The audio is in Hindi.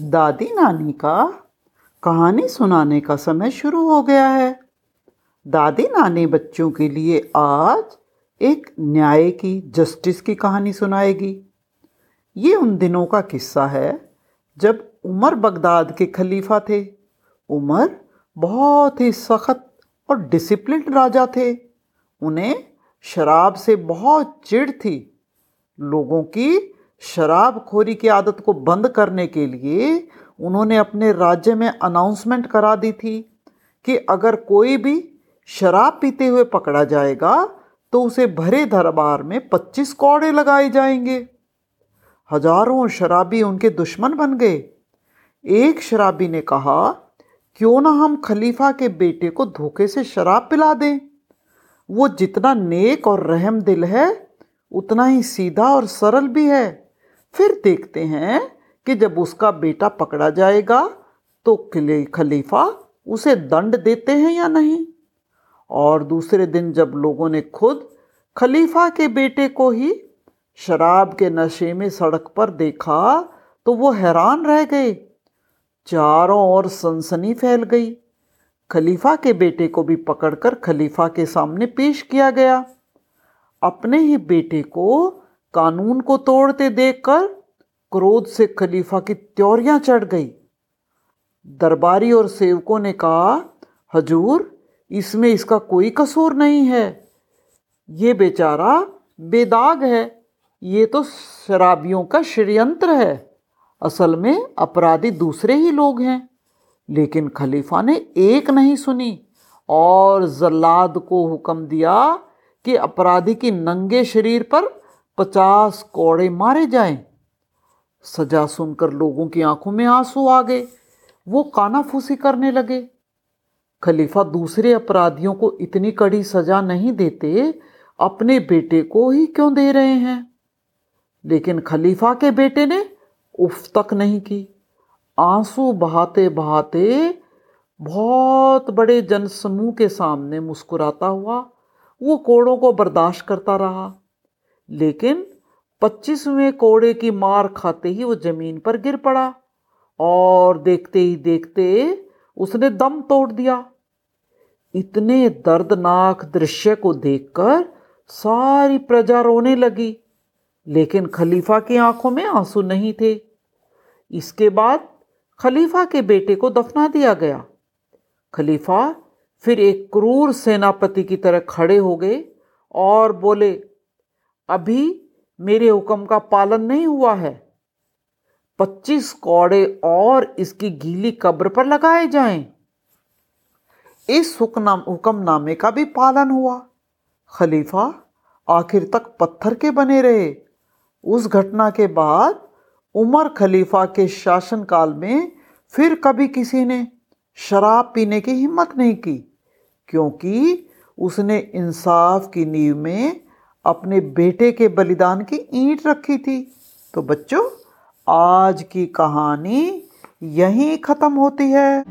दादी नानी का कहानी सुनाने का समय शुरू हो गया है। दादी नानी बच्चों के लिए आज एक न्याय की जस्टिस की कहानी सुनाएगी। ये उन दिनों का किस्सा है जब उमर बगदाद के खलीफा थे। उमर बहुत ही सख्त और डिसिप्लिन राजा थे। उन्हें शराब से बहुत चिढ़ थी। लोगों की शराबखोरी की आदत को बंद करने के लिए उन्होंने अपने राज्य में अनाउंसमेंट करा दी थी कि अगर कोई भी शराब पीते हुए पकड़ा जाएगा तो उसे भरे दरबार में 25 कौड़े लगाए जाएँगे। हज़ारों शराबी उनके दुश्मन बन गए। एक शराबी ने कहा, क्यों ना हम खलीफा के बेटे को धोखे से शराब पिला दें? वो जितना नेक और रहम दिल है, उतना ही सीधा और सरल भी है। फिर देखते हैं कि जब उसका बेटा पकड़ा जाएगा तो खलीफा उसे दंड देते हैं या नहीं? और दूसरे दिन जब लोगों ने खुद खलीफा के बेटे को ही शराब के नशे में सड़क पर देखा तो वो हैरान रह गए। चारों ओर सनसनी फैल गई। खलीफा के बेटे को भी पकड़कर खलीफा के सामने पेश किया गया। अपने ही बेटे को कानून को तोड़ते देखकर क्रोध से खलीफा की त्योरियाँ चढ़ गई। दरबारी और सेवकों ने कहा, हजूर, इसमें इसका कोई कसूर नहीं है। ये बेचारा बेदाग है। ये तो शराबियों का षड्यंत्र है। असल में अपराधी दूसरे ही लोग हैं। लेकिन खलीफा ने एक नहीं सुनी और जल्लाद को हुक्म दिया कि अपराधी की नंगे शरीर पर पचास कोड़े मारे जाएँ। सजा सुनकर लोगों की आँखों में आँसू आ गए। वो कानाफूसी करने लगे। खलीफा दूसरे अपराधियों को इतनी कड़ी सजा नहीं देते, अपने बेटे को ही क्यों दे रहे हैं? लेकिन खलीफा के बेटे ने उफ तक नहीं की। आँसू बहाते बहाते बहुत बड़े जनसमूह के सामने मुस्कुराता हुआ, वो कोड़ों को बर्दाश्त करता रहा। लेकिन पच्चीसवें कोड़े की मार खाते ही वो ज़मीन पर गिर पड़ा और देखते ही देखते उसने दम तोड़ दिया। इतने दर्दनाक दृश्य को देखकर सारी प्रजा रोने लगी, लेकिन खलीफा की आँखों में आँसू नहीं थे। इसके बाद खलीफा के बेटे को दफना दिया गया। खलीफा फिर एक क्रूर सेनापति की तरह खड़े हो गए और बोले अभी मेरे हुक्म का पालन नहीं हुआ है। पच्चीस कौड़े और इसकी गीली कब्र पर लगाए जाएँ। इस हुक्म हुक्मनामे का भी पालन हुआ। खलीफा आखिर तक पत्थर के बने रहे। उस घटना के बाद उमर खलीफा के शासनकाल में फिर कभी किसी ने शराब पीने की हिम्मत नहीं की, क्योंकि उसने इंसाफ की नींव में अपने बेटे के बलिदान की ईंट रखी थी। तो बच्चों, आज की कहानी यहीं ख़त्म होती है।